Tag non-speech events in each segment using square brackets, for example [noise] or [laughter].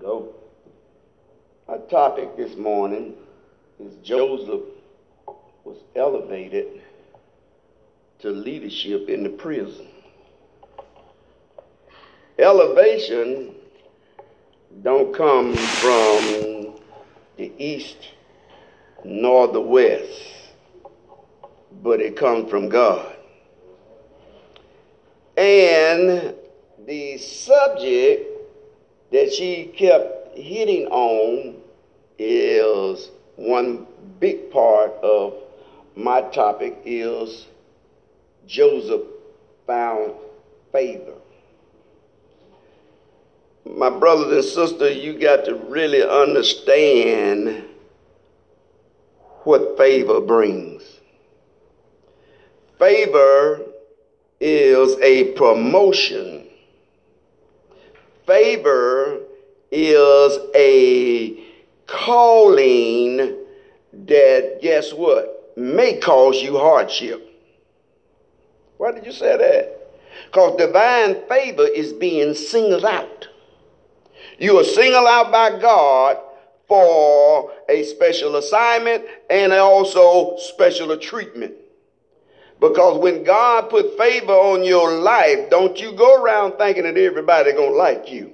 Go. Our topic this morning is Joseph was elevated to leadership in the prison. Elevation don't come from the east nor the west, but it comes from God. And the subject that she kept hitting on is one big part of my topic is Joseph found favor. My brothers and sisters, you got to really understand what favor brings. Favor is a promotion. Favor is a calling that, guess what, may cause you hardship. Why did you say that? Because divine favor is being singled out. You are singled out by God for a special assignment and also special treatment. Because when God put favor on your life, don't you go around thinking that everybody gonna like you.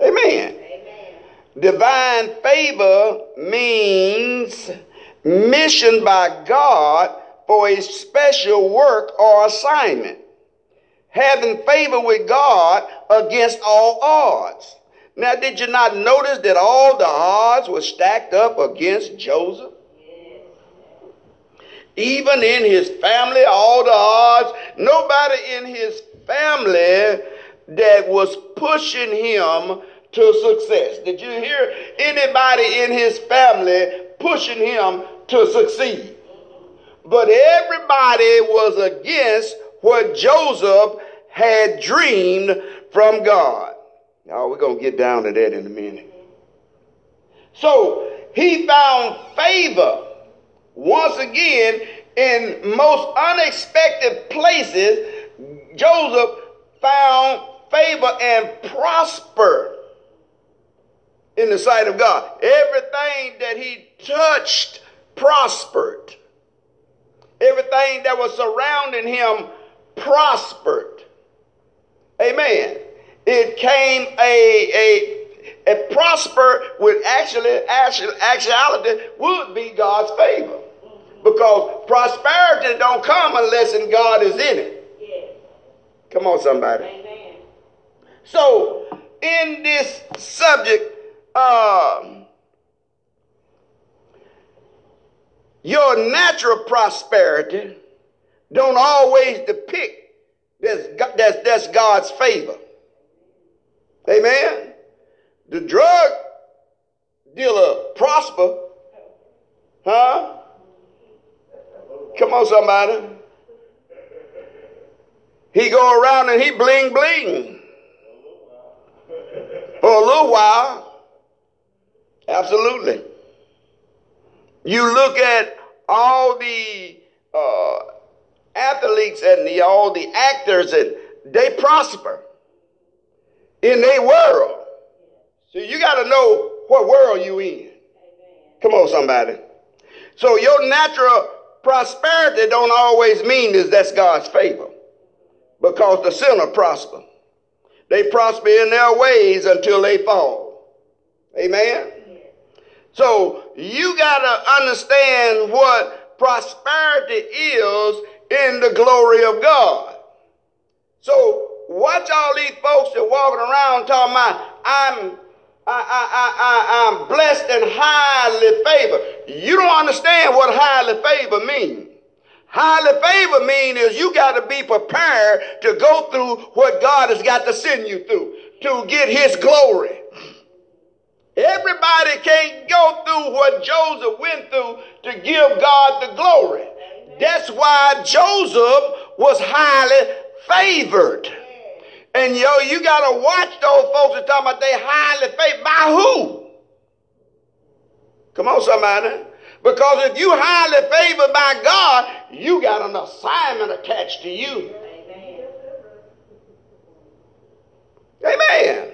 Amen. Amen. Divine favor means mission by God for a special work or assignment. Having favor with God against all odds. Now, did you not notice that all the odds were stacked up against Joseph? Even in his family, all the odds, nobody in his family that was pushing him to success. Did you hear anybody in his family pushing him to succeed? But everybody was against what Joseph had dreamed from God. Now, we're going to get down to that in a minute. So, he found favor once again in most unexpected places. Joseph found favor and prospered in the sight of God. Everything that he touched prospered. Everything that was surrounding him prospered. Amen. It came a, a, a prosper with actually, actually actuality would be God's favor. Because prosperity don't come unless in God is in it. Come on, somebody. Amen. So, in this subject, um, your natural prosperity don't always depict that's, that's, that's God's favor. Amen. The drug dealer prosper. Huh? Come on, somebody. He go around and he bling bling for a little while. Absolutely. You look at all the uh, athletes and the, all the actors, and they prosper in their world. So you got to know what world you in. Come on, somebody. So your natural prosperity don't always mean is that's God's favor, because the sinner prosper. They prosper in their ways until they fall. Amen. So you got to understand what prosperity is in the glory of God. So watch all these folks that walking around talking about I'm I, I, I, I'm blessed and highly favored. You don't understand what highly favored means. Highly favored means is you got to be prepared to go through what God has got to send you through to get his glory. Everybody can't go through what Joseph went through to give God the glory. That's why Joseph was highly favored. And yo, you gotta watch those folks that talking about they highly favored by who? Come on, somebody. Because if you highly favored by God, you got an assignment attached to you. Amen.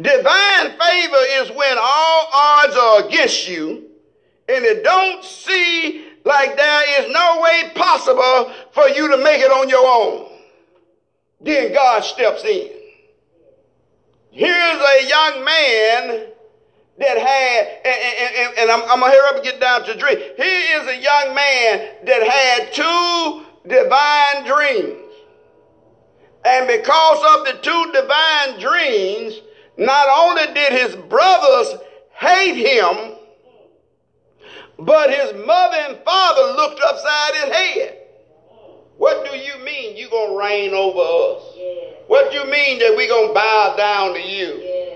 Divine favor is when all odds are against you and it don't see like there is no way possible for you to make it on your own. Then God steps in. Here's a young man that had, and, and, and I'm, I'm going to hurry up and get down to dream. Here is a young man that had two divine dreams. And because of the two divine dreams, not only did his brothers hate him, but his mother and father looked upside his head. What do you mean you gonna reign over us? Yeah. What do you mean that we're gonna bow down to you? Yeah.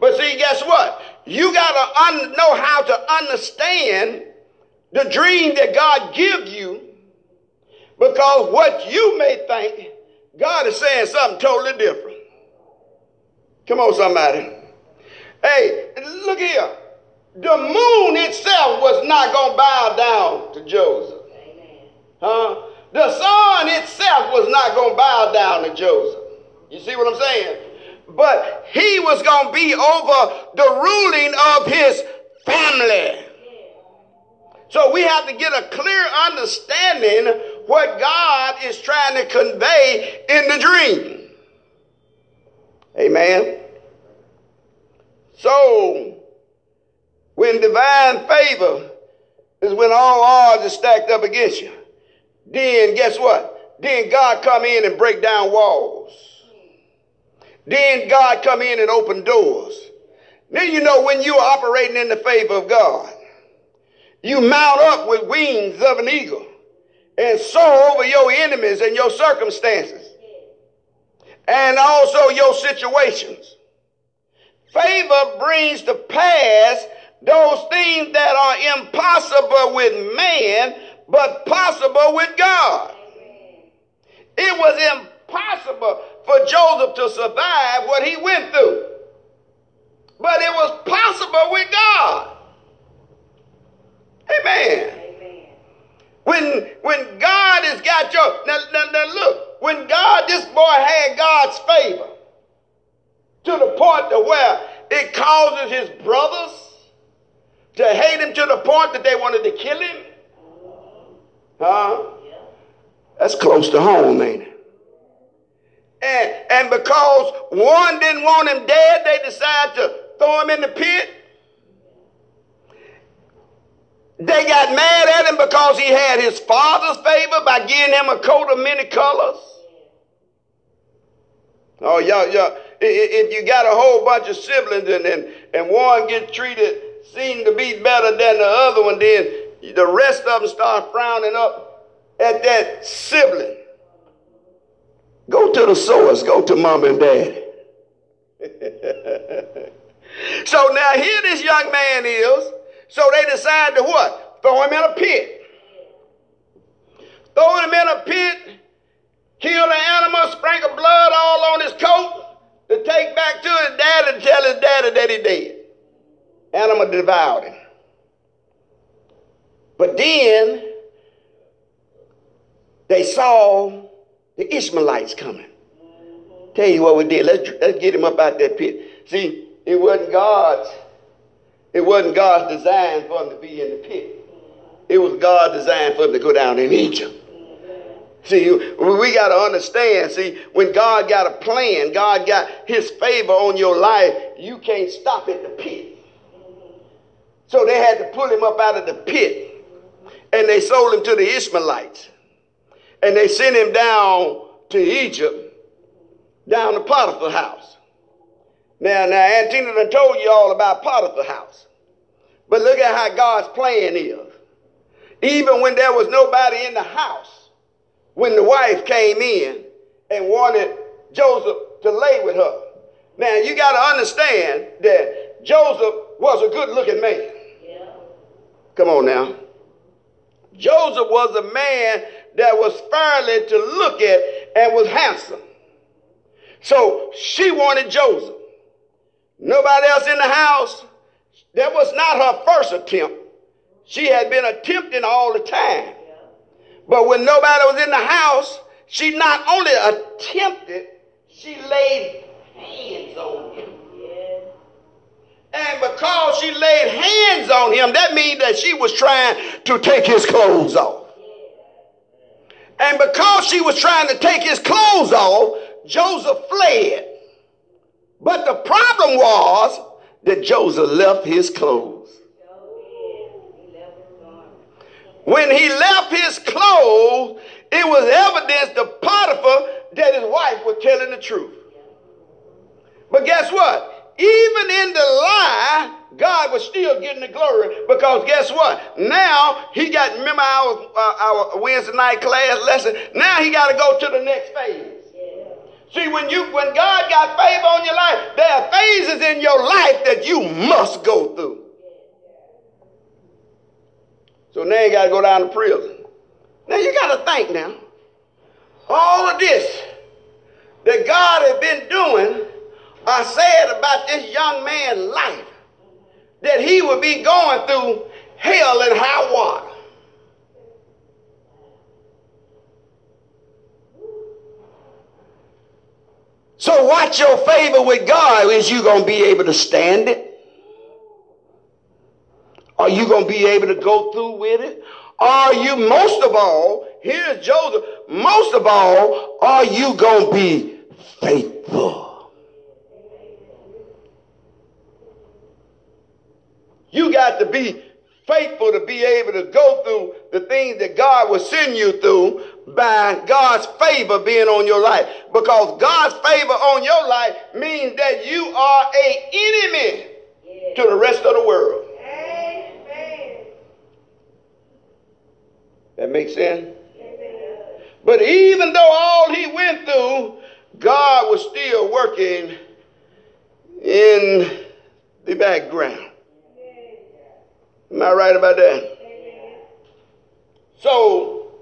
But see, guess what? You gotta un- know how to understand the dream that God gives you, because what you may think, God is saying something totally different. Come on, somebody. Hey, look here. The moon itself was not going to bow down to Joseph. Huh? The sun itself was not going to bow down to Joseph. You see what I'm saying? But he was going to be over the ruling of his family. So we have to get a clear understanding what God is trying to convey in the dream. Amen. So when divine favor is when all odds are stacked up against you. Then guess what? Then God come in and break down walls. Then God come in and open doors. Then you know when you're operating in the favor of God, you mount up with wings of an eagle and soar over your enemies and your circumstances and also your situations. Favor brings to pass those things that are impossible with man, but possible with God. It was impossible for Joseph to survive what he went through, but it was possible with God. Amen. When, when God has got your, now, now, now look, when God, this boy had God's favor to the point to where it causes his brothers to hate him to the point that they wanted to kill him? Huh? That's close to home, ain't it? And, and because one didn't want him dead, they decided to throw him in the pit. They got mad at him because he had his father's favor by giving him a coat of many colors. Oh, y'all, y'all, if you got a whole bunch of siblings and, and, and one gets treated seem to be better than the other one, then the rest of them start frowning up at that sibling. Go to the source, go to mom and dad. [laughs] so now here this young man is. So they decide to what? Throw him in a pit. Throw him in a pit, kill the animal, sprinkle blood all on his coat to take back to his dad and tell his daddy that he dead animal devoured him. But then they saw the Ishmaelites coming. Tell you what we did. Let's, let's get him up out of that pit. See, it wasn't God's. It wasn't God's design for him to be in the pit. It was God's design for him to go down in Egypt. See, we got to understand. See, when God got a plan, God got His favor on your life, you can't stop at the pit. So they had to pull him up out of the pit and they sold him to the Ishmaelites. And they sent him down to Egypt, down to Potiphar's house. Now, now, Aunt Tina done told you all about Potiphar's house. But look at how God's plan is. Even when there was nobody in the house, when the wife came in and wanted Joseph to lay with her. Now, you got to understand that Joseph was a good looking man. Yeah. Come on now. Joseph was a man that was fairly to look at and was handsome. So she wanted Joseph. Nobody else in the house. That was not her first attempt. She had been attempting all the time. But when nobody was in the house, she not only attempted, she laid hands on him. And because she laid hands on him, that means that she was trying to take his clothes off. And because she was trying to take his clothes off, Joseph fled. But the problem was that Joseph left his clothes. When he left his clothes, it was evidence to Potiphar that his wife was telling the truth. But guess what? Even in the lie, God was still getting the glory because guess what? Now he got, remember our, uh, our Wednesday night class lesson? Now he got to go to the next phase. See, when you when God got favor on your life, there are phases in your life that you must go through. So now you got to go down to prison. Now you got to think now. All of this that God has been doing I said about this young man's life that he would be going through hell and high water. So watch your favor with God. Is you going to be able to stand it? Are you going to be able to go through with it? Are you, most of all, here's Joseph, most of all, are you going to be faithful? You got to be faithful to be able to go through the things that God will send you through by God's favor being on your life. Because God's favor on your life means that you are a enemy to the rest of the world. Amen. That makes sense? Amen. But even though all he went through, God was still working in the background. Am I right about that? So,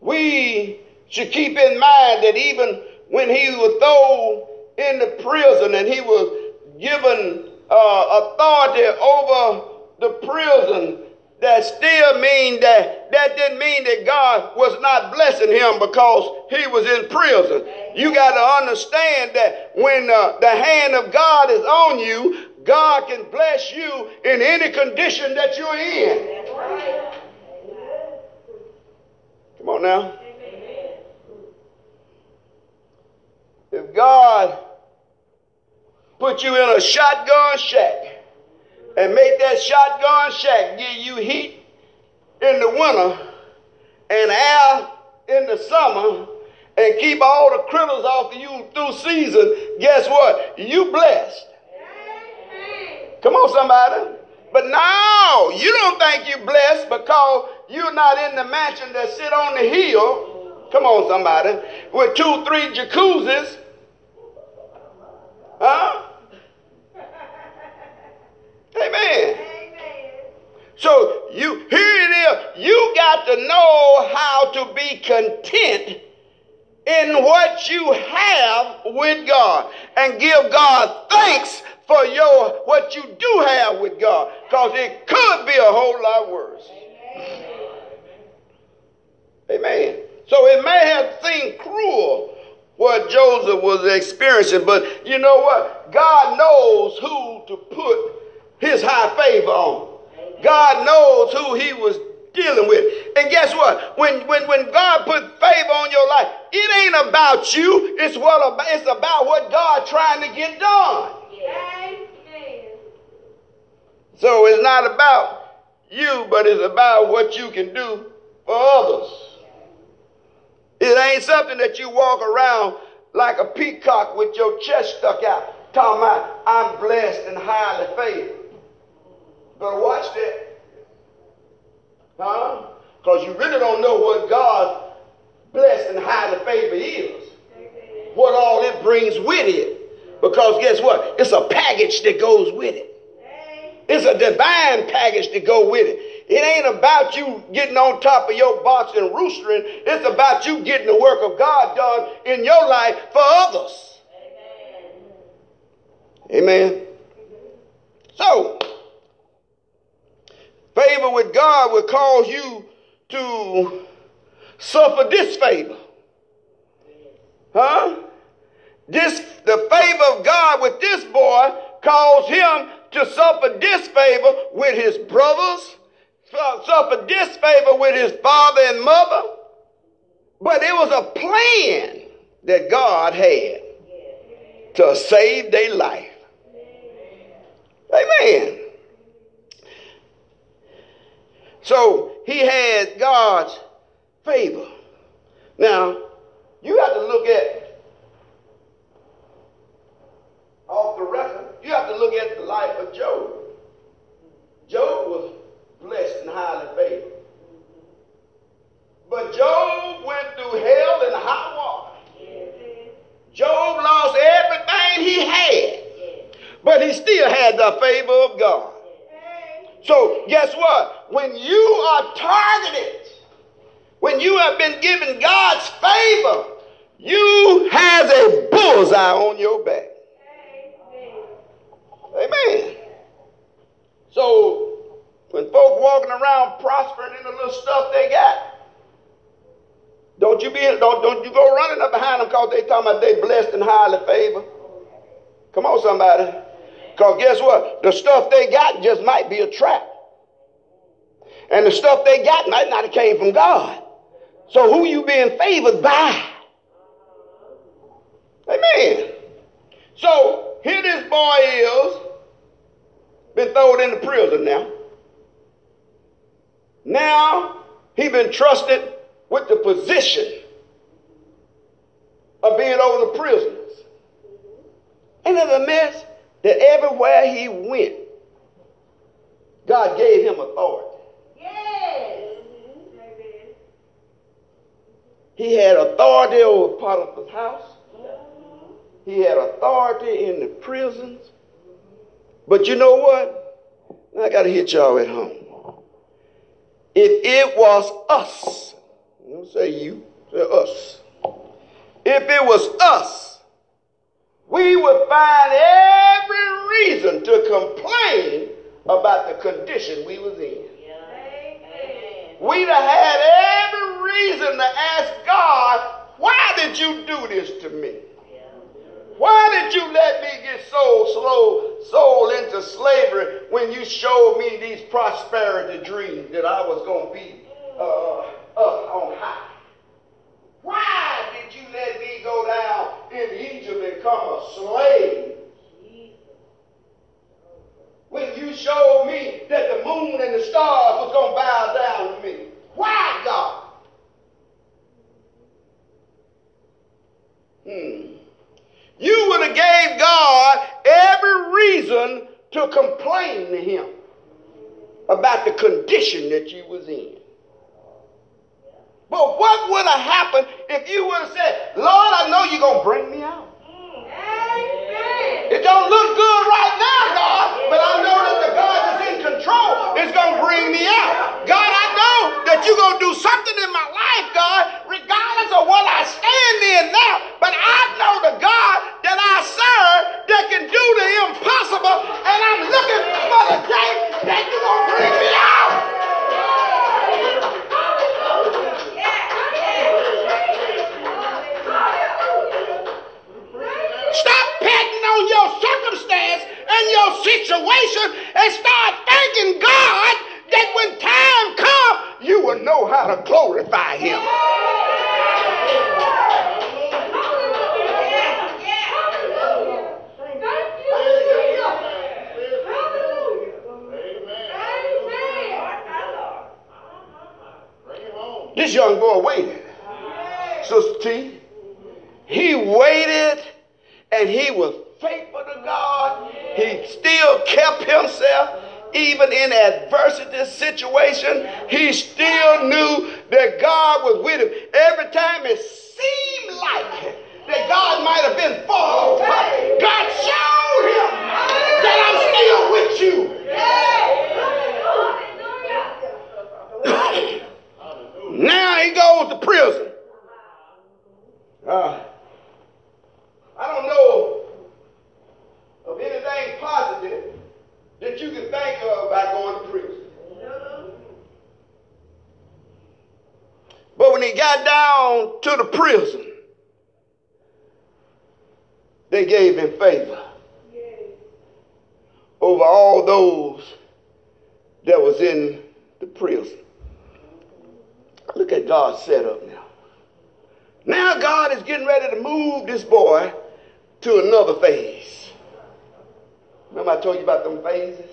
we should keep in mind that even when he was thrown in the prison and he was given uh, authority over the prison, that still mean that that didn't mean that God was not blessing him because he was in prison. You got to understand that when uh, the hand of God is on you, God can bless you in any condition that you're in. Come on now. If God put you in a shotgun shack and make that shotgun shack give you heat in the winter and air in the summer and keep all the critters off of you through season, guess what? You blessed. Come on, somebody. But now you don't think you're blessed because you're not in the mansion that sit on the hill. Come on, somebody. With two, three jacuzzis. Huh? Amen. So you here it is. You got to know how to be content in what you have with God and give God thanks for your what you do have with God because it could be a whole lot worse. Amen. So it may have seemed cruel what Joseph was experiencing, but you know what? God knows who to put his high favor on. God knows who he was dealing with. And guess what? When, when, when God put favor on your life, it ain't about you. It's what about, it's about what God trying to get done. So it's not about you, but it's about what you can do for others. It ain't something that you walk around like a peacock with your chest stuck out, talking about, I'm blessed and highly favored. But watch that. Huh? Because you really don't know what God's blessed and highly favored is. What all it brings with it. Because guess what? It's a package that goes with it. It's a divine package to go with it. It ain't about you getting on top of your box and roostering. It's about you getting the work of God done in your life for others. Amen. Amen. So, favor with God will cause you to suffer disfavor. Huh? this the favor of God with this boy caused him to suffer disfavor with his brothers, suffer disfavor with his father and mother. But it was a plan that God had to save their life. Amen. So he had God's favor. Now, you have to look at, off the record, you have to look at the life of Job. Job was blessed and highly favored. But Job went through hell and hot water. Job lost everything he had, but he still had the favor of God. So, guess what? When you are targeted, when you have been given God's favor, you have a bullseye on your back. Amen. So, when folk walking around prospering in the little stuff they got, don't you be don't, don't you go running up behind them because they talking about they blessed and highly favored. Come on, somebody. Because guess what? The stuff they got just might be a trap. And the stuff they got might not have came from God. So who you being favored by? Amen. So here this boy is, been thrown into prison now. Now he been trusted with the position of being over the prisoners. Ain't it a mess that everywhere he went, God gave him authority. Yes. He had authority over Potiphar's house. He had authority in the prisons. But you know what? I got to hit y'all at home. If it was us, don't say you, say us. If it was us, we would find every reason to complain about the condition we was in. We'd have had every reason to ask God, why did you do this to me? Why did you let me get so slow, sold into slavery when you showed me these prosperity dreams that I was going to be uh, up on high? Why did you let me go down in Egypt and become a slave? When you showed me that the moon and the stars was going to bow down to me. Why, God? Hmm. You would have gave God every reason to complain to him about the condition that you was in. But what would have happened if you would have said, Lord, I know you're going to bring me out. It don't look good right now, God, but I know that the God that's in control is going to bring me out. God, I know that you're going to do something in my life, God, regardless of what I stand in now. But I know the God that I serve that can do the impossible, and I'm looking for the day that you're going to bring me out. Situation and start thanking God that when time comes, you will know how to glorify Him. This young boy waited. Sister T. He waited and he was faithful to God. He still kept himself even in adversity situation, he still knew that God was with him. Every time it seemed like that God might have been far away, God showed him that I'm still with you. now he goes to prison. Uh, I don't know of anything positive that you can think of by going to prison. But when he got down to the prison, they gave him favor over all those that was in the prison. Look at God's setup now. Now God is getting ready to move this boy to another phase. Remember I told you about them phases?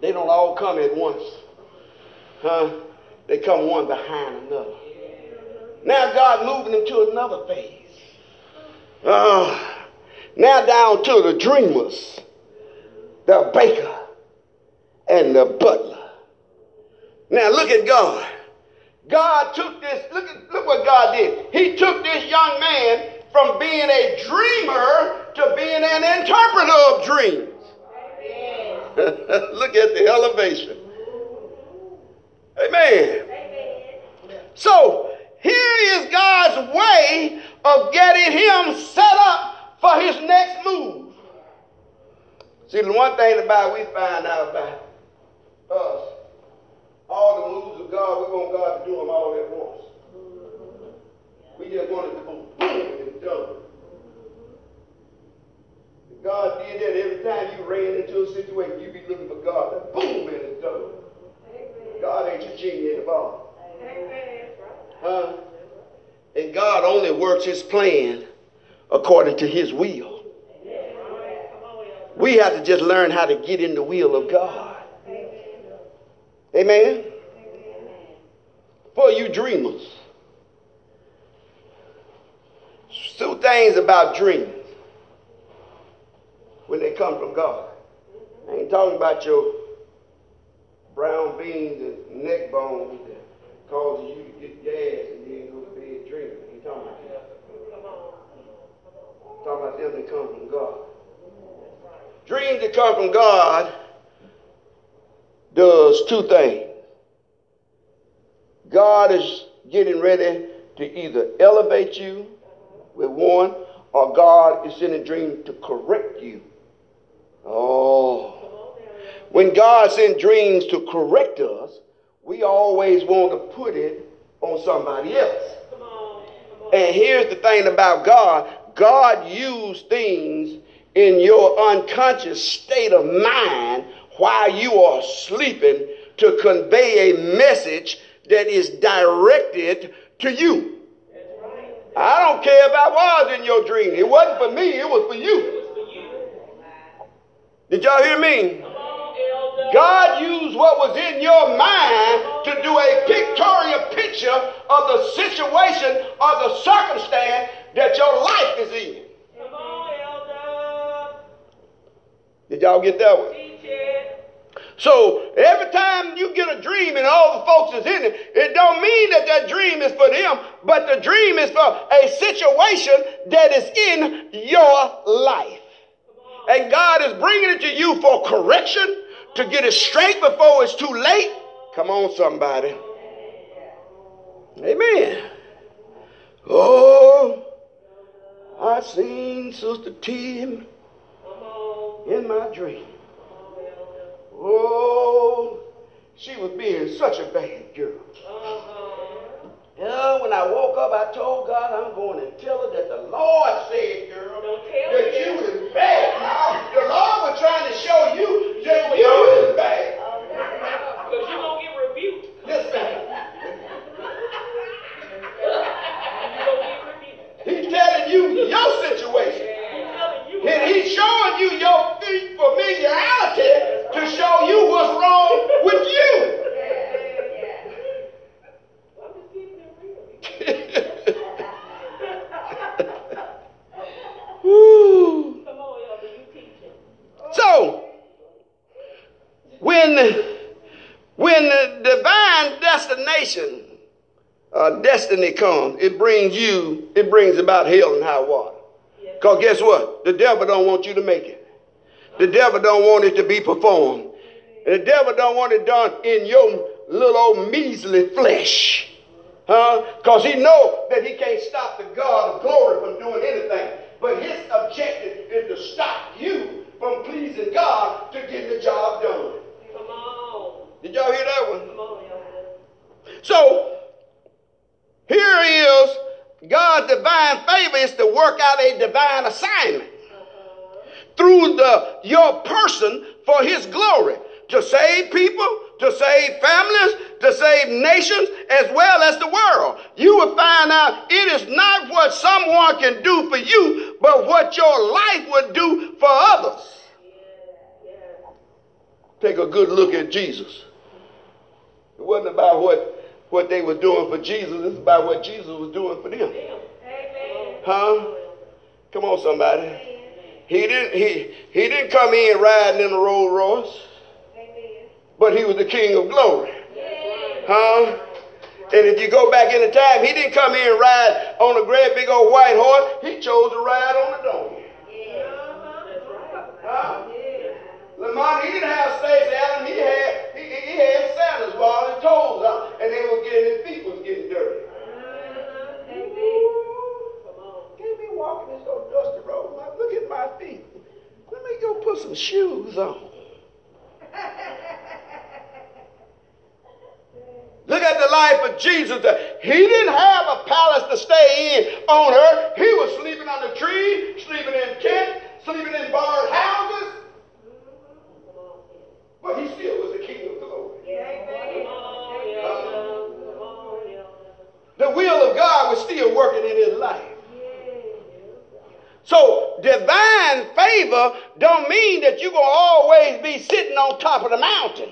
They don't all come at once. Huh? They come one behind another. Now God moving him to another phase. Uh, now down to the dreamers, the baker, and the butler. Now look at God. God took this, look, at, look what God did. He took this young man from being a dreamer to being an interpreter of dreams. [laughs] look at the elevation. Amen. Amen. So here is God's way of getting him set up for his next move. See, the one thing about we find out about us, all the moves of God, we want God to do them all at once. We just want it to go boom and done. God did that every time you ran into a situation, you'd be looking for God to boom and it's done. God ain't your genie in the ball. Huh? And God only works his plan according to his will. We have to just learn how to get in the will of God. Amen? For you dreamers. Two things about dreams when they come from God. I ain't talking about your brown beans and neck bones that causes you to get gas and then go to bed dreaming. He talking about that. Talking about them that come from God. Dreams that come from God does two things. God is getting ready to either elevate you with one, or God is sending a dream to correct you. Oh. When God sends dreams to correct us, we always want to put it on somebody else. And here's the thing about God God used things in your unconscious state of mind while you are sleeping to convey a message that is directed to you. I don't care if I was in your dream. It wasn't for me, it was for you. Did y'all hear me? God used what was in your mind to do a pictorial picture of the situation or the circumstance that your life is in. Did y'all get that one? So every time you get a dream and all the folks is in it, it don't mean that that dream is for them, but the dream is for a situation that is in your life. And God is bringing it to you for correction, to get it straight before it's too late. Come on, somebody. Amen. Oh, I seen Sister Tim in my dream. Oh, she was being such a bad girl. Uh, when I woke up, I told God I'm going to tell her that the Lord said, girl, that you is bad. Now, the Lord was trying to show you that you is bad. Because you're going to get rebuked. Listen. He's telling you your situation. And he's showing you your familiarity to show you what's wrong with you. [laughs] so, when, when the divine destination, uh, destiny comes, it brings you, it brings about hell and high water. Because guess what? The devil don't want you to make it. The devil don't want it to be performed. The devil don't want it done in your little old measly flesh. Huh? Because he know that he can't stop the God of glory from doing anything. But his objective is to stop you from pleasing God to get the job done. Come on. Did y'all hear that one? Come on, So, here is God's divine divine favor is to work out a divine assignment uh-huh. through the your person for his glory to save people to save families to save nations as well as the world. You will find out it is not what someone can do for you but what your life would do for others. Take a good look at jesus. It wasn't about what what they were doing for jesus. It's about what jesus was doing for them. Huh? Come on somebody. He didn't he he didn't come in riding in a Rolls Royce, but he was the King of Glory. Huh? And if you go back in the time, he didn't come here and ride on a great big old white horse. He chose to ride on a donkey. Huh? Lamont, he didn't have Stacy Adams. He had he, he had sandals while his toes out, and they were getting his feet was getting dirty. Come on. Can't be walking this old dusty road. Look at my feet. Let me go put some shoes on. [laughs] Look at the life of Jesus. He didn't have a palace to stay in on earth. He was sleeping on the tree, sleeping in tents, sleeping in barred houses. But he still was the king of glory. The will of God was still working in his life. So divine favor don't mean that you're gonna always be sitting on top of the mountain.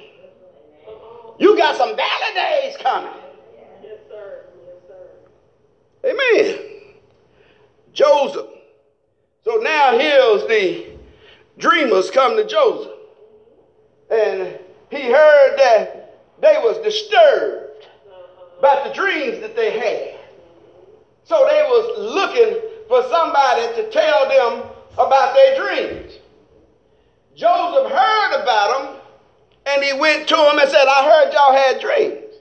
You got some valley days coming. Yes, sir. Yes, sir. Amen. Joseph. So now here's the dreamers come to Joseph. And he heard that they was disturbed about the dreams that they had. So they was looking for somebody to tell them about their dreams. Joseph heard about them and he went to him and said, I heard y'all had dreams.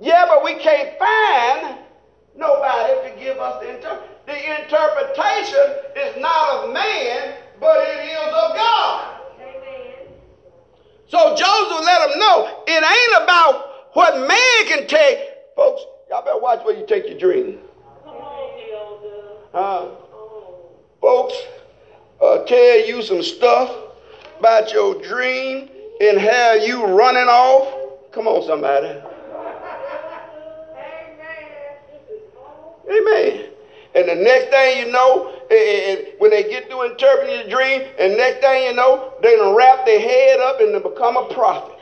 Yeah, but we can't find nobody to give us the interpretation. The interpretation is not of man, but it is of God. So Joseph let him know it ain't about what man can take. Folks, y'all better watch where you take your Elder. Uh, folks uh, tell you some stuff about your dream and have you running off. Come on, somebody. Amen. And the next thing you know, and- and when they get through interpreting the dream, and next thing you know, they done wrap their head up and they become a prophet.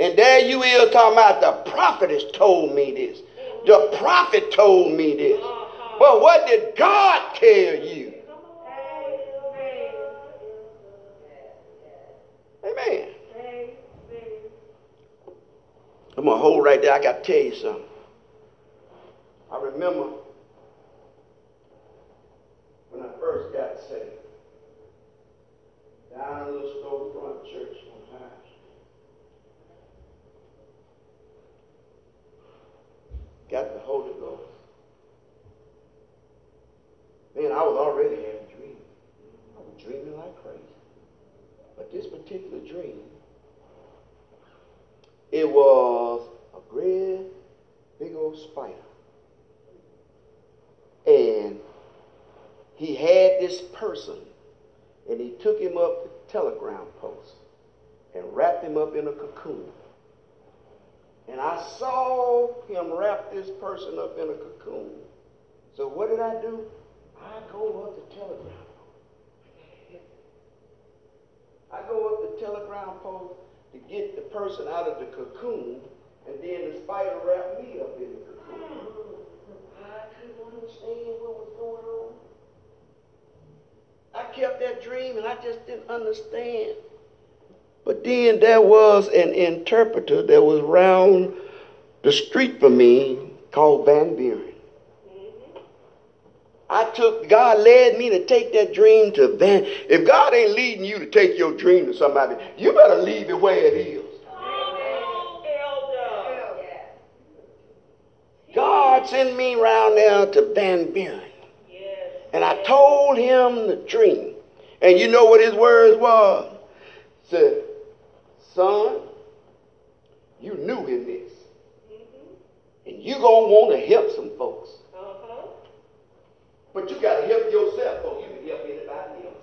And there you is talking about the prophetess told me this. The prophet told me this. But what did God tell you? There. I gotta tell you something. I remember when I first got saved. Down in a little storefront church on High Street. Got the Holy Ghost. Man, I was already having dreams. I was dreaming like crazy. But this particular dream, it was a great big old spider. And he had this person, and he took him up the telegram post and wrapped him up in a cocoon. And I saw him wrap this person up in a cocoon. So what did I do? I go up the telegram I go up the telegram pole to get the person out of the cocoon, and then the spider wrapped me up in the cocoon. Hmm. I couldn't understand what was going on. I kept that dream and I just didn't understand. But then there was an interpreter that was round the street from me called Van Buren. Mm-hmm. I took, God led me to take that dream to Van. If God ain't leading you to take your dream to somebody, you better leave it where it is. God sent me round there to Van Buren. Yes. And I told him the dream. And you know what his words was? Said, son, you knew in this. Mm-hmm. And you gonna want to help some folks. Uh-huh. But you gotta help yourself before you can help anybody else.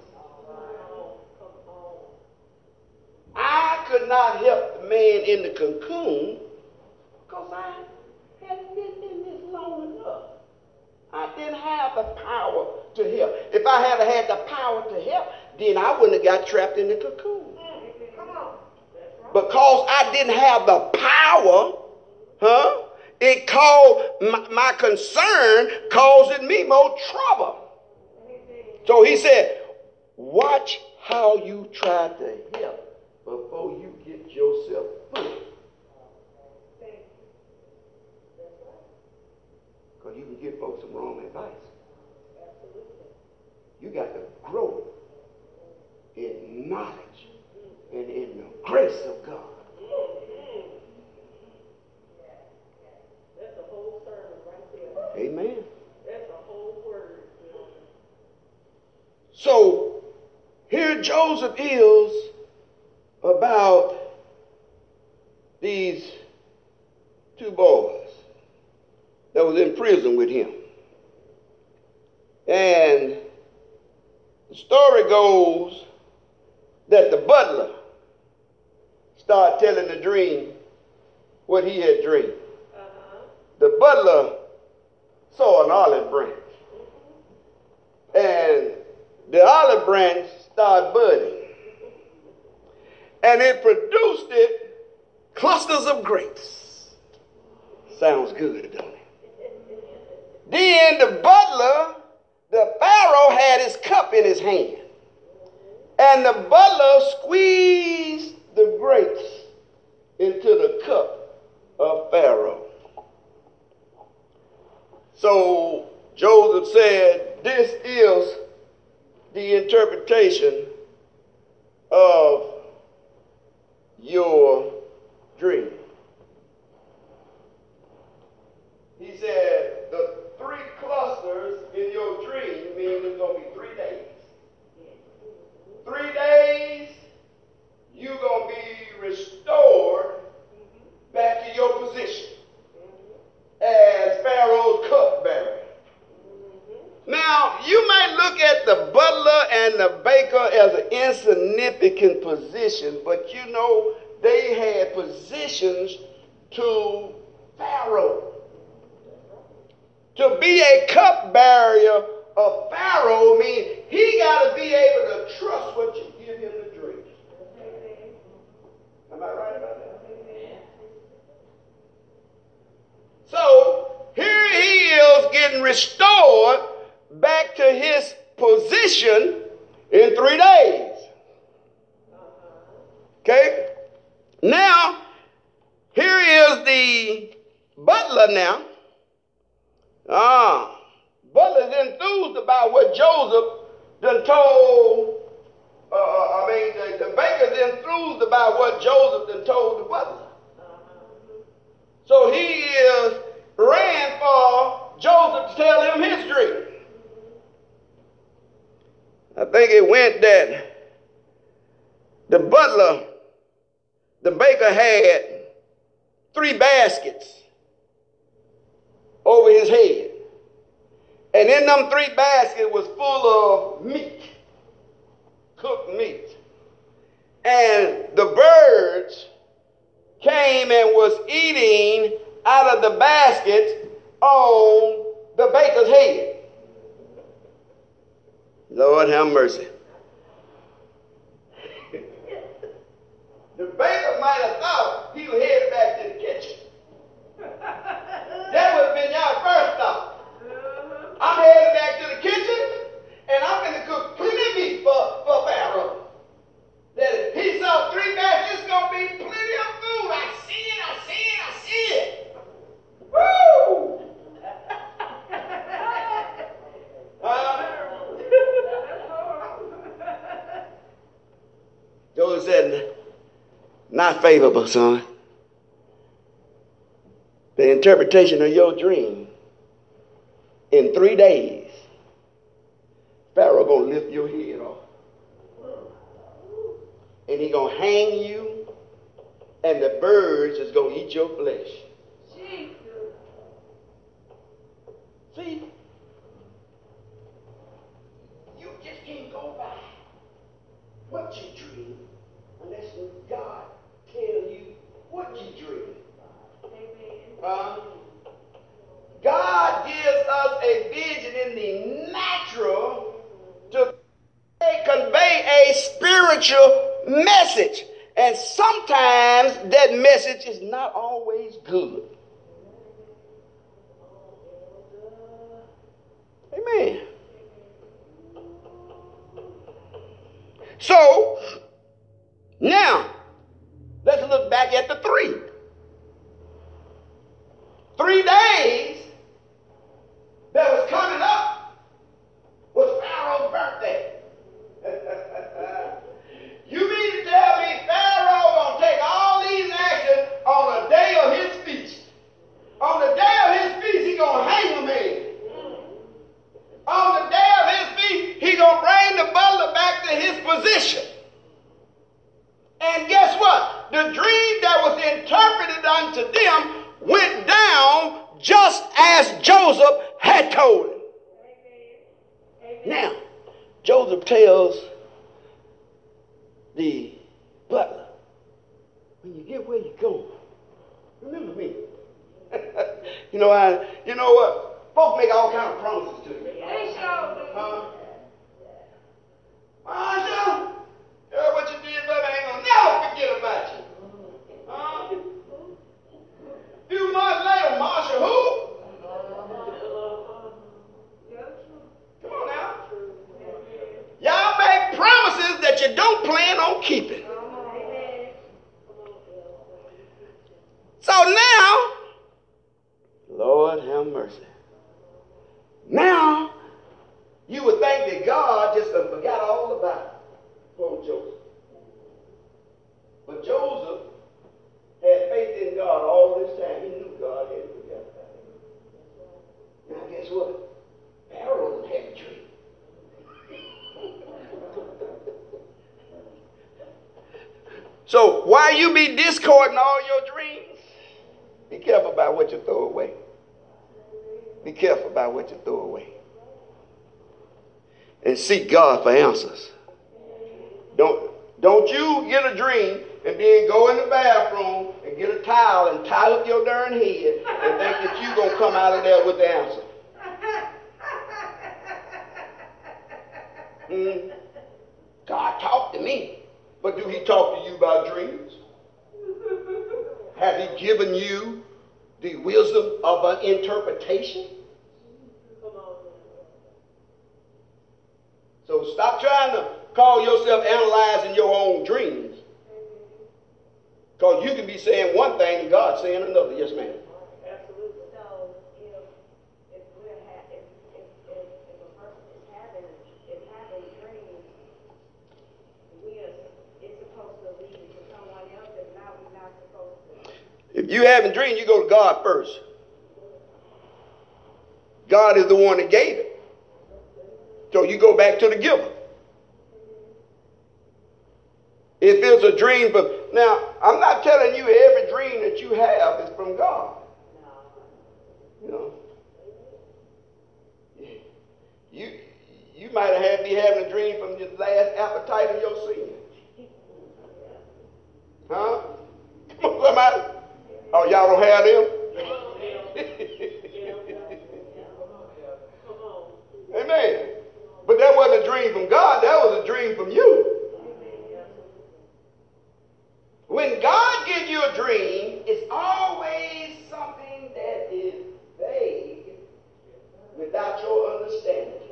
I could not help the man in the cocoon because I hadn't been in this long enough. I didn't have the power to help. If I had had the power to help, then I wouldn't have got trapped in the cocoon. Come on. Because I didn't have the power, huh? It caused my, my concern causing me more trouble. So he said, watch how you try to help before you get yourself fooled. Because you can give folks some wrong advice. You got to grow in knowledge and in the grace of God. That's whole sermon right there. Amen. So here Joseph is about these two boys that was in prison with him. And the story goes that the butler started telling the dream what he had dreamed. Uh-huh. The butler saw an olive branch. And the olive branch started budding. And it produced it clusters of grapes. Sounds good, don't it? [laughs] Then the butler, the Pharaoh had his cup in his hand. And the butler squeezed the grapes into the cup of Pharaoh. So Joseph said, This is the interpretation of your dream. He said, The three in your dream means it's going to be three days. Three days, you're going to be restored back to your position as Pharaoh's cupbearer. Now, you might look at the butler and the baker as an insignificant position, but you know they had positions to Pharaoh. To be a cup cupbearer of Pharaoh means he got to be able to trust what you give him to drink. Am I right about that? So here he is getting restored back to his position in three days. Okay? Now, here is the butler now. Ah, butler's enthused about what Joseph done told. Uh, I mean, the, the baker's enthused about what Joseph done told the butler. So he is ran for Joseph to tell him his dream. I think it went that the butler, the baker had three baskets over his head. And in them three baskets was full of meat, cooked meat. And the birds came and was eating out of the baskets on the baker's head. Lord have mercy. [laughs] the baker might have thought he was headed back to the kitchen. [laughs] That would have been y'all first thought. I'm headed back to the kitchen and I'm going to cook plenty of meat for, for Pharaoh. That if he saw three it's going to be plenty of food. I see it, I see it, I see it. Woo! Uh, Joseph said, not favorable, son. The interpretation of your dream in three days, Pharaoh gonna lift your head off. And he gonna hang you, and the birds is gonna eat your flesh. See, you just can't go by what you dream unless God tell you what you dream. Uh, God gives us a vision in the natural to convey a spiritual message. And sometimes that message is not always good. Amen. So, now, while you be discording all your dreams, be careful about what you throw away. Be careful about what you throw away. And seek God for answers. Don't, don't you get a dream and then go in the bathroom and get a towel and tie up your darn head and think that you're going to come out of there with the answer. Hmm. God talked to me. But do he talk to you about dreams? Have he given you the wisdom of an interpretation? So stop trying to call yourself analyzing your own dreams. Because you can be saying one thing and God saying another. Yes, ma'am. Absolutely. So, if, if we're ha- if, if, if, if a person is having, is having dreams, we are, it's supposed to lead to someone else, and now we're not supposed to. If you have a dream, you go to God first. God is the one that gave it. So you go back to the giver. If it's a dream from now, I'm not telling you every dream that you have is from God. You know. You you might have be having a dream from your last appetite of your sin. Huh? [laughs] Come on, somebody. Oh, y'all don't have them? [laughs] Amen. But that wasn't a dream from God, that was a dream from you. When God gives you a dream, it's always something that is vague without your understanding.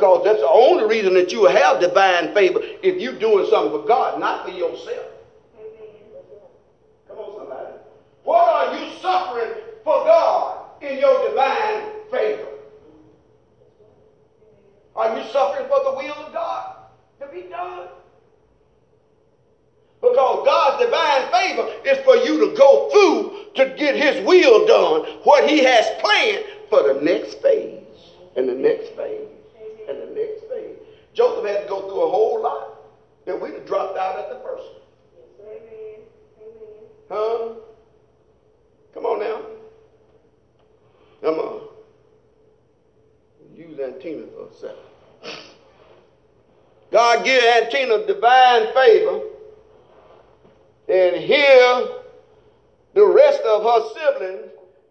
because that's the only reason that you have divine favor if you're doing something for God, not for yourself.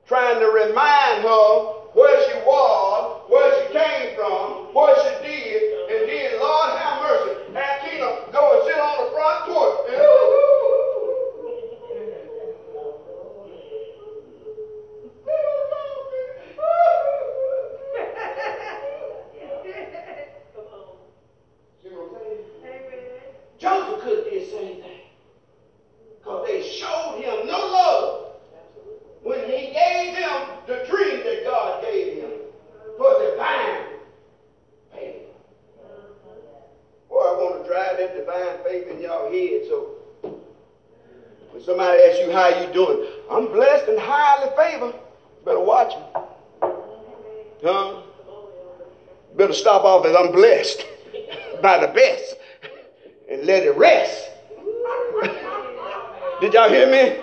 trying to remind her where she was, where she came from, what she did, that I'm blessed by the best and let it rest. [laughs] Did y'all hear me?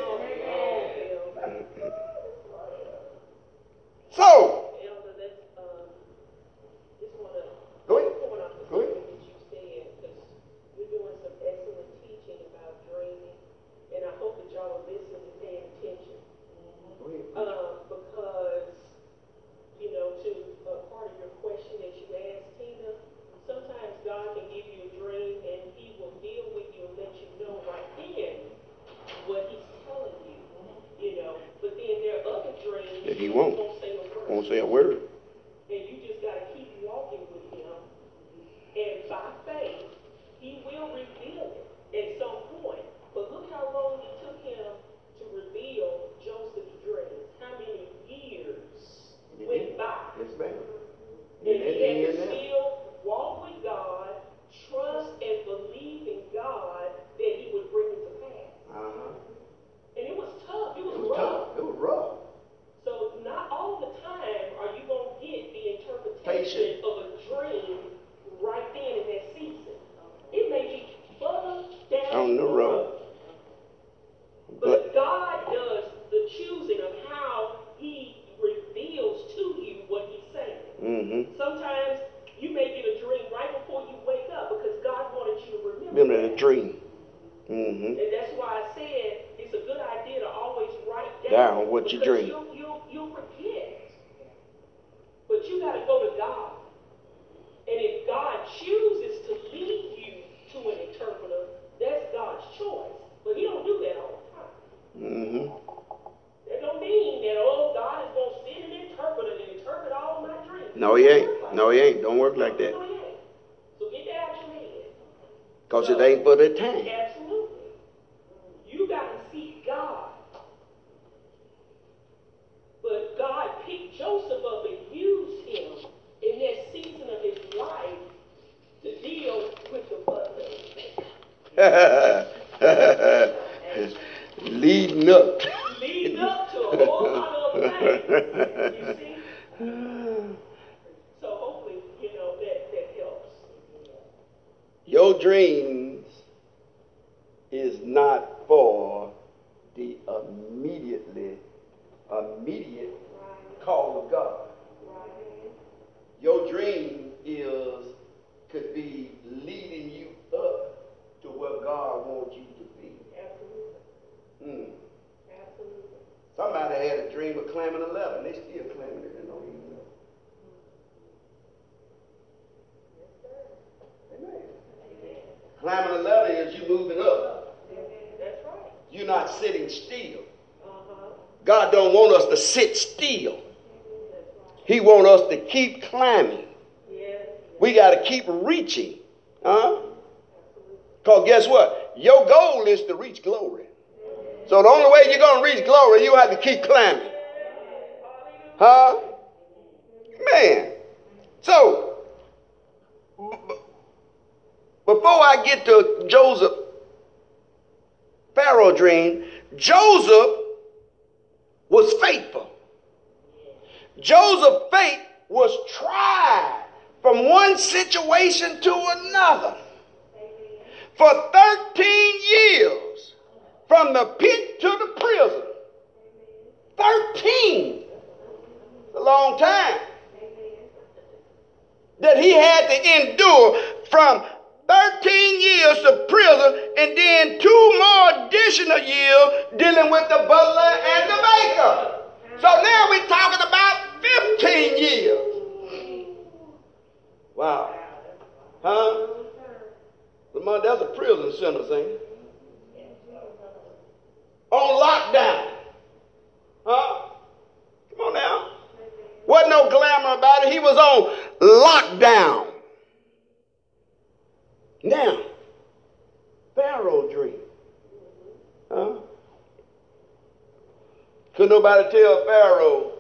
it ain't but a time. Climbing 11. They still clamming it and don't even know. Amen. Climbing 11 is you moving up. That's right. You're not sitting still. God don't want us to sit still. He want us to keep climbing. We got to keep reaching. Huh? Because guess what? Your goal is to reach glory. So the only way you're going to reach glory, you have to keep climbing. Huh? Man. So, before I get to Joseph, Pharaoh dream, Joseph was faithful. Joseph's faith was tried from one situation to another. For 13 years, from the pit to the prison. 13. A long time. That he had to endure from 13 years of prison and then two more additional years dealing with the butler and the baker. So now we're talking about 15 years. Wow. Huh? Lamont, that's a prison sentence, ain't it? On lockdown. Huh? Come on now. Wasn't no glamour about it. He was on lockdown. Now, Pharaoh dream. Huh? Could nobody tell Pharaoh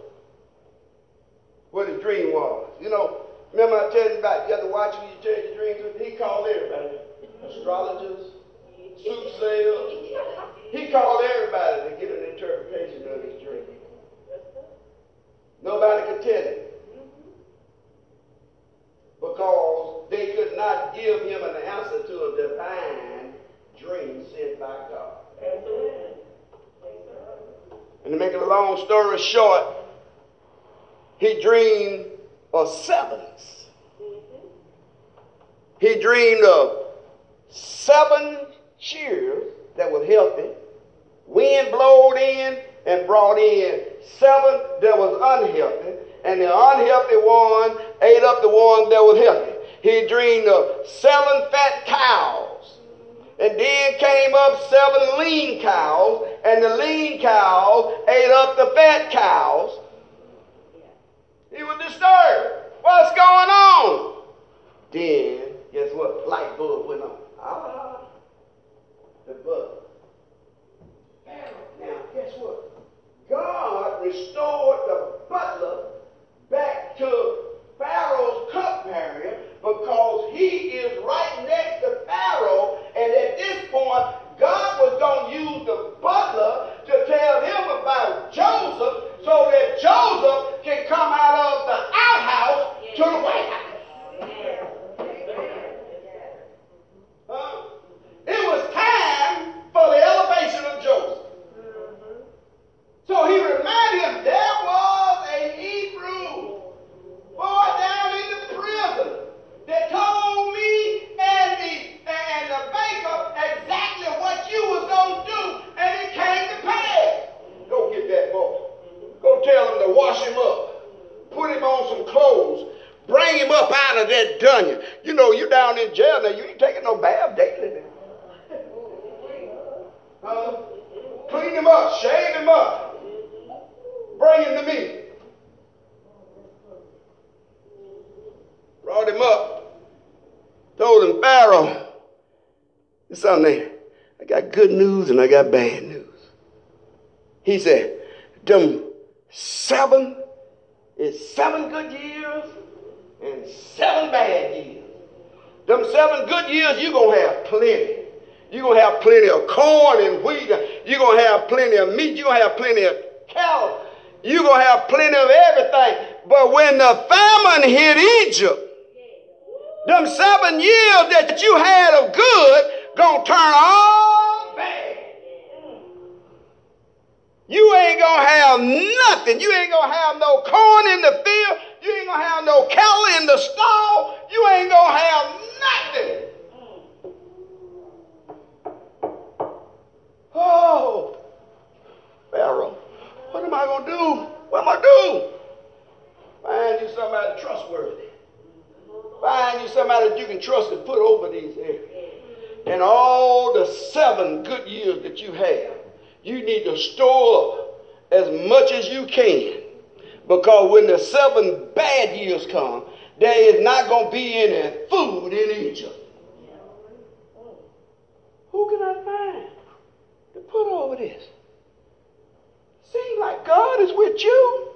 what his dream was? You know, remember I told you about you have to watch who you tell your dreams? He called everybody. Astrologers, soothsayers. He called everybody to get an interpretation of his dream. Nobody could tell him. Mm-hmm. Because they could not give him an answer to a divine dream sent by God. And to make a long story short, he dreamed of sevens. Mm-hmm. He dreamed of seven shears that was healthy. Wind blowed in and brought in seven that was unhealthy. And the unhealthy one ate up the one that was healthy. He dreamed of seven fat cows. And then came up seven lean cows, and the lean cows ate up the fat cows. He was disturbed. What's going on? Then, guess what? Light bulb went on. Ah, the bug. Now, guess what? God restored the butler back to Pharaoh's cupbearer because he is right next to Pharaoh. And at this point, God was going to use the butler to tell him about Joseph so that Joseph can come out of the outhouse to the White House. Huh? It was time for the elevation of Joseph. So he reminded him there was a Hebrew boy down in the prison that told me and the and the baker exactly what you was gonna do, and it came to pass. Go get that boy. Go tell him to wash him up. Put him on some clothes. Bring him up out of that dungeon. You know, you're down in jail now. You ain't taking no bath daily now. Clean him up. Shave him up. Bring him to me. Brought him up. Told him, Pharaoh, it's something. I got good news and I got bad news. He said, them seven is seven good years and seven bad years. Them seven good years, you're going to have plenty. You're going to have plenty of corn and wheat. You're going to have plenty of meat. You're going to have plenty of cattle. You're going to have plenty of everything. But when the famine hit Egypt, them seven years that you had of good going to turn all bad. You ain't going to have nothing. You ain't going to have no corn in the field. You ain't going to have no cattle in the stall. You ain't going to have nothing. Oh, Pharaoh, what am I going to do? What am I do? Find you somebody trustworthy. Find you somebody that you can trust and put over these areas. and all the seven good years that you have, you need to store up as much as you can. Because when the seven bad years come, there is not going to be any food in Egypt. Who can I find to put over this? Seems like God is with you.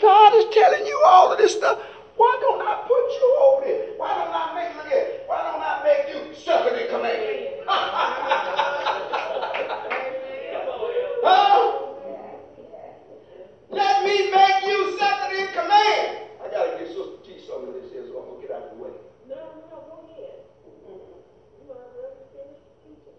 God is telling you all of this stuff. Why don't I put you over there? Why don't I make look at? Why don't I make you second in command? huh? Let me make you second in command. I gotta get Sister T some of this here, so I'm gonna get out of the way. No, no, go ahead. You might as well finish teaching.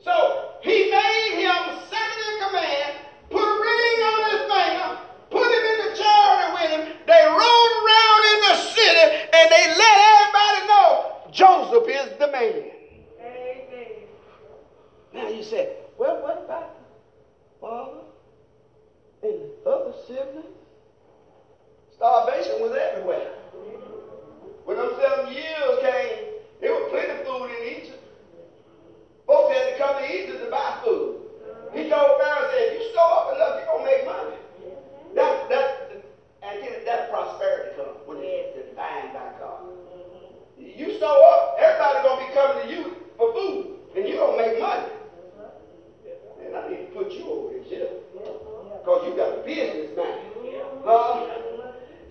So he made him second in command, put a ring on his finger, put him in the chariot with him. They rode around in the city and they let everybody know Joseph is the man. Amen. Now you say, well, what about father and other siblings? Starvation was everywhere. When those seven years came, there was plenty of food in Egypt. Folks had to come to Egypt to buy food. He told Pharaoh, said, if you store up enough, you're going to make money. That, that, and then that prosperity comes when it's defined by God. You store up, everybody going to be coming to you for food, and you're going to make money. And I need to put you over this here. Because you got a business mind. Huh?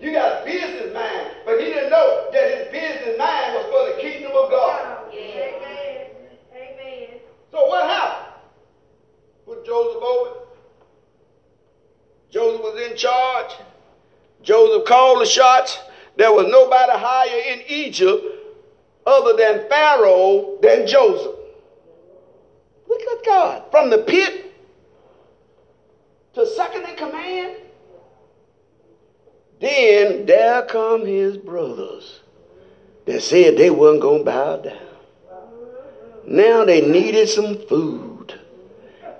You got a business mind. But he didn't know that his business mind was for the kingdom of God. Amen. Amen. So what happened? Put Joseph over. Joseph was in charge. Joseph called the shots. There was nobody higher in Egypt other than Pharaoh than Joseph. Look at God. From the pit to second in command. Then there come his brothers that said they wasn't going to bow down. Now they needed some food.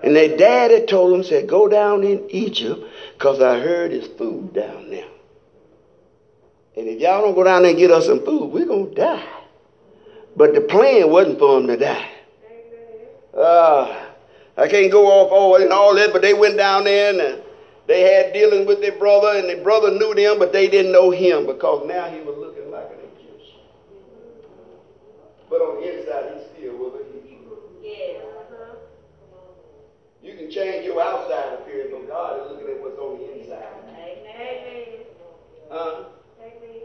And their daddy told them, said, go down in Egypt because I heard there's food down there. And if y'all don't go down there and get us some food, we're going to die. But the plan wasn't for them to die. Uh, I can't go off all and all that, but they went down there and uh, they had dealings with their brother, and their brother knew them, but they didn't know him because now he was looking like an Egyptian. But on the inside, he still was a Hebrew. Yes. Uh-huh. You can change your outside appearance, but God is looking at what's on the inside. Amen. Huh? Amen.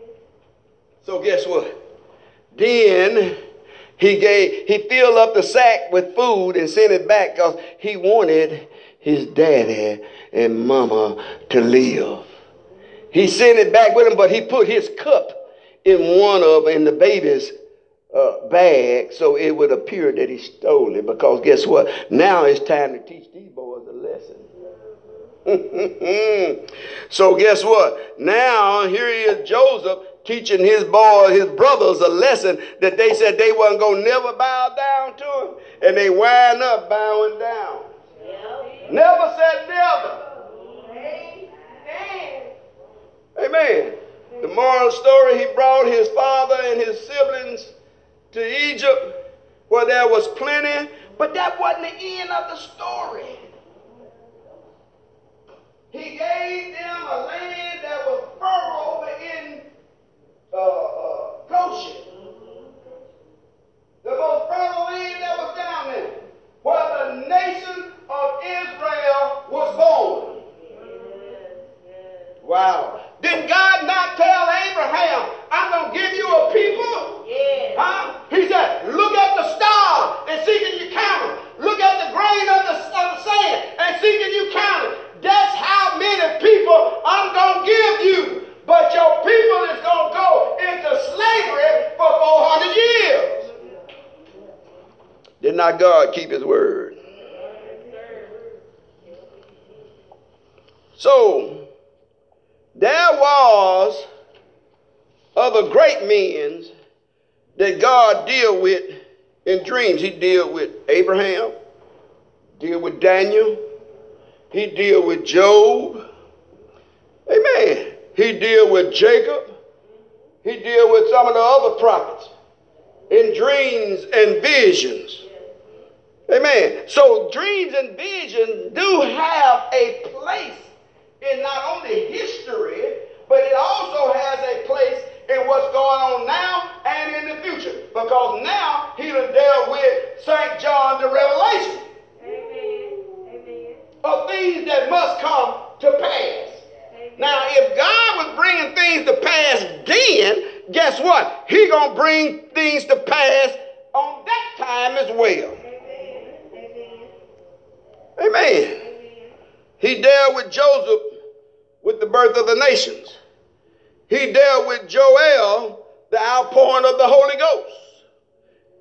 So guess what? Then he gave he filled up the sack with food and sent it back because he wanted his daddy and mama to live. He sent it back with him, but he put his cup in one of in the baby's uh, bag so it would appear that he stole it. Because guess what? Now it's time to teach these boys a lesson. [laughs] so guess what? Now here he is, Joseph, teaching his boy, his brothers, a lesson that they said they wasn't gonna never bow down to him, and they wind up bowing down. Never said never. Amen. Amen. The moral story, he brought his father and his siblings to Egypt where there was plenty, but that wasn't the end of the story. He gave them a land that was fertile over in uh, uh, Goshen. The most fertile land that was down there, where the nation of Israel was born. Wow. Did God not tell Abraham, I'm going to give you a people? Yes. Huh? He said, look at the stars and see can you count them. Look at the grain of the, of the sand and see can you count it. That's how many people I'm going to give you. But your people is going to go into slavery for 400 years. Did not God keep his word? So, there was other great men that God deal with in dreams. He deal with Abraham, deal with Daniel, he deal with Job. Amen. He deal with Jacob. He deal with some of the other prophets. in dreams and visions. Amen. So dreams and visions do have a place in not only history, but it also has a place in what's going on now and in the future. Because now he will deal with St. John the Revelation Amen. Amen. of things that must come to pass. Now, if God was bringing things to pass then, guess what? He gonna bring things to pass on that time as well. Amen. Amen. Amen. Amen. He dealt with Joseph with the birth of the nations. He dealt with Joel, the outpouring of the Holy Ghost,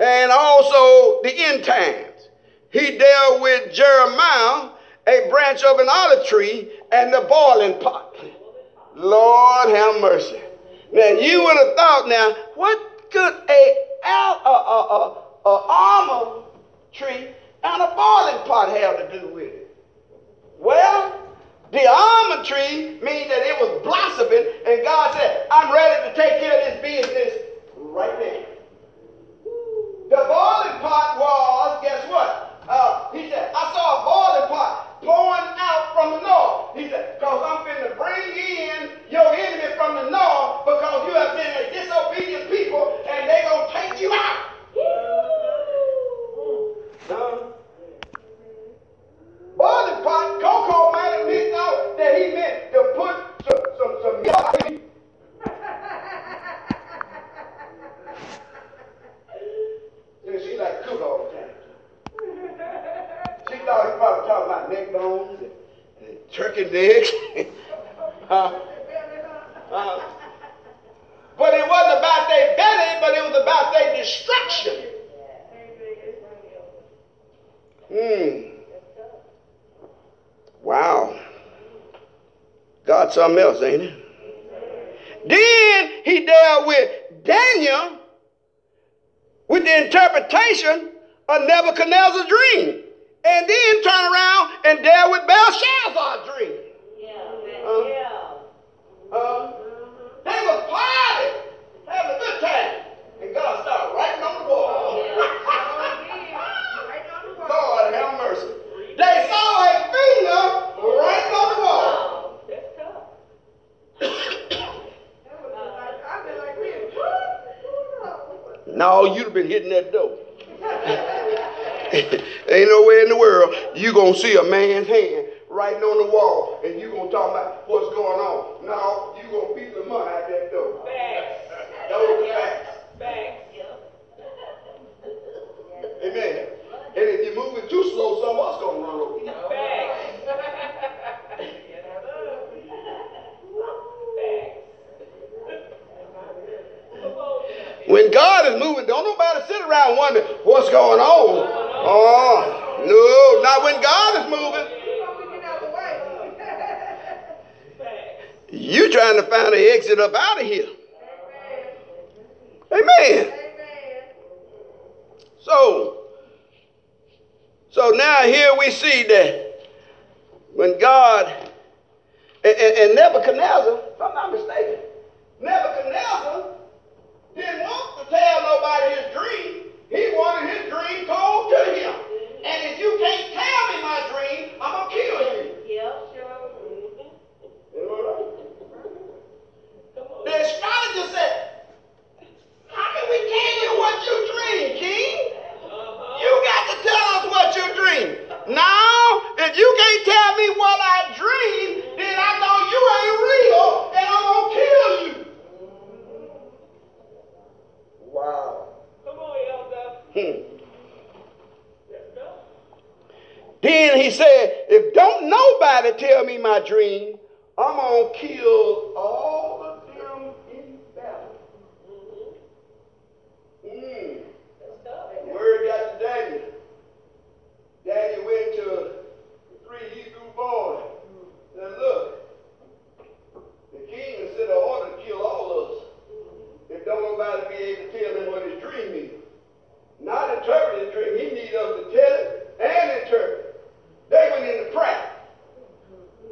and also the end times. He dealt with Jeremiah, a branch of an olive tree, and the boiling pot. Lord have mercy. Now you would have thought, now what could a, a, a, a, a almond tree and a boiling pot have to do with it? Well, the almond tree means that it was blossoming, and God said, I'm ready to take care of this business right now. The boiling pot was, guess what? Uh, he said, I saw a boiling pot pouring out from the north. He said, because I'm going to bring in your enemy from the north because you have been a disobedient people and they're going to take you out. Boiling pot, Coco might turkey necks. uh, uh, but it wasn't about their belly, but it was about their destruction. Hmm. Wow. God something else, ain't it? Then he dealt with Daniel with the interpretation of Nebuchadnezzar's dream. And then turn around and deal with Belshazzar's dream. Uh, uh, they was partying, having a good time. And God started writing on the wall. [laughs] Lord have mercy. They saw a finger writing on the wall. That's tough. No, you'd have been hitting that door. [laughs] Ain't no way in the world you gonna see a man's hand writing on the wall and you gonna talk about what's going on. No, you gonna beat the money out that door. Facts. Those facts. Facts. Amen. And if you're moving too slow, something else gonna run over you. Facts. When God is moving, don't nobody sit around wondering what's going on. Oh, no, not when God is moving. You trying to find an exit up out of here. Amen. So, so now here we see that when God and, and, and Nebuchadnezzar, if I'm not mistaken, Nebuchadnezzar didn't want to tell nobody his dream. He wanted his to. And if you can't tell me my dream, I'm gonna kill you. You know what I mean? The astrologer said, How can we tell you what you dream, King? You got to tell us what you dream. Now, if you can't tell me what I dream, then I know you ain't real and I'm gonna kill you. Wow. Come on, Elder. Hmm. Let's go. Then he said, If don't nobody tell me my dream, I'm gonna kill all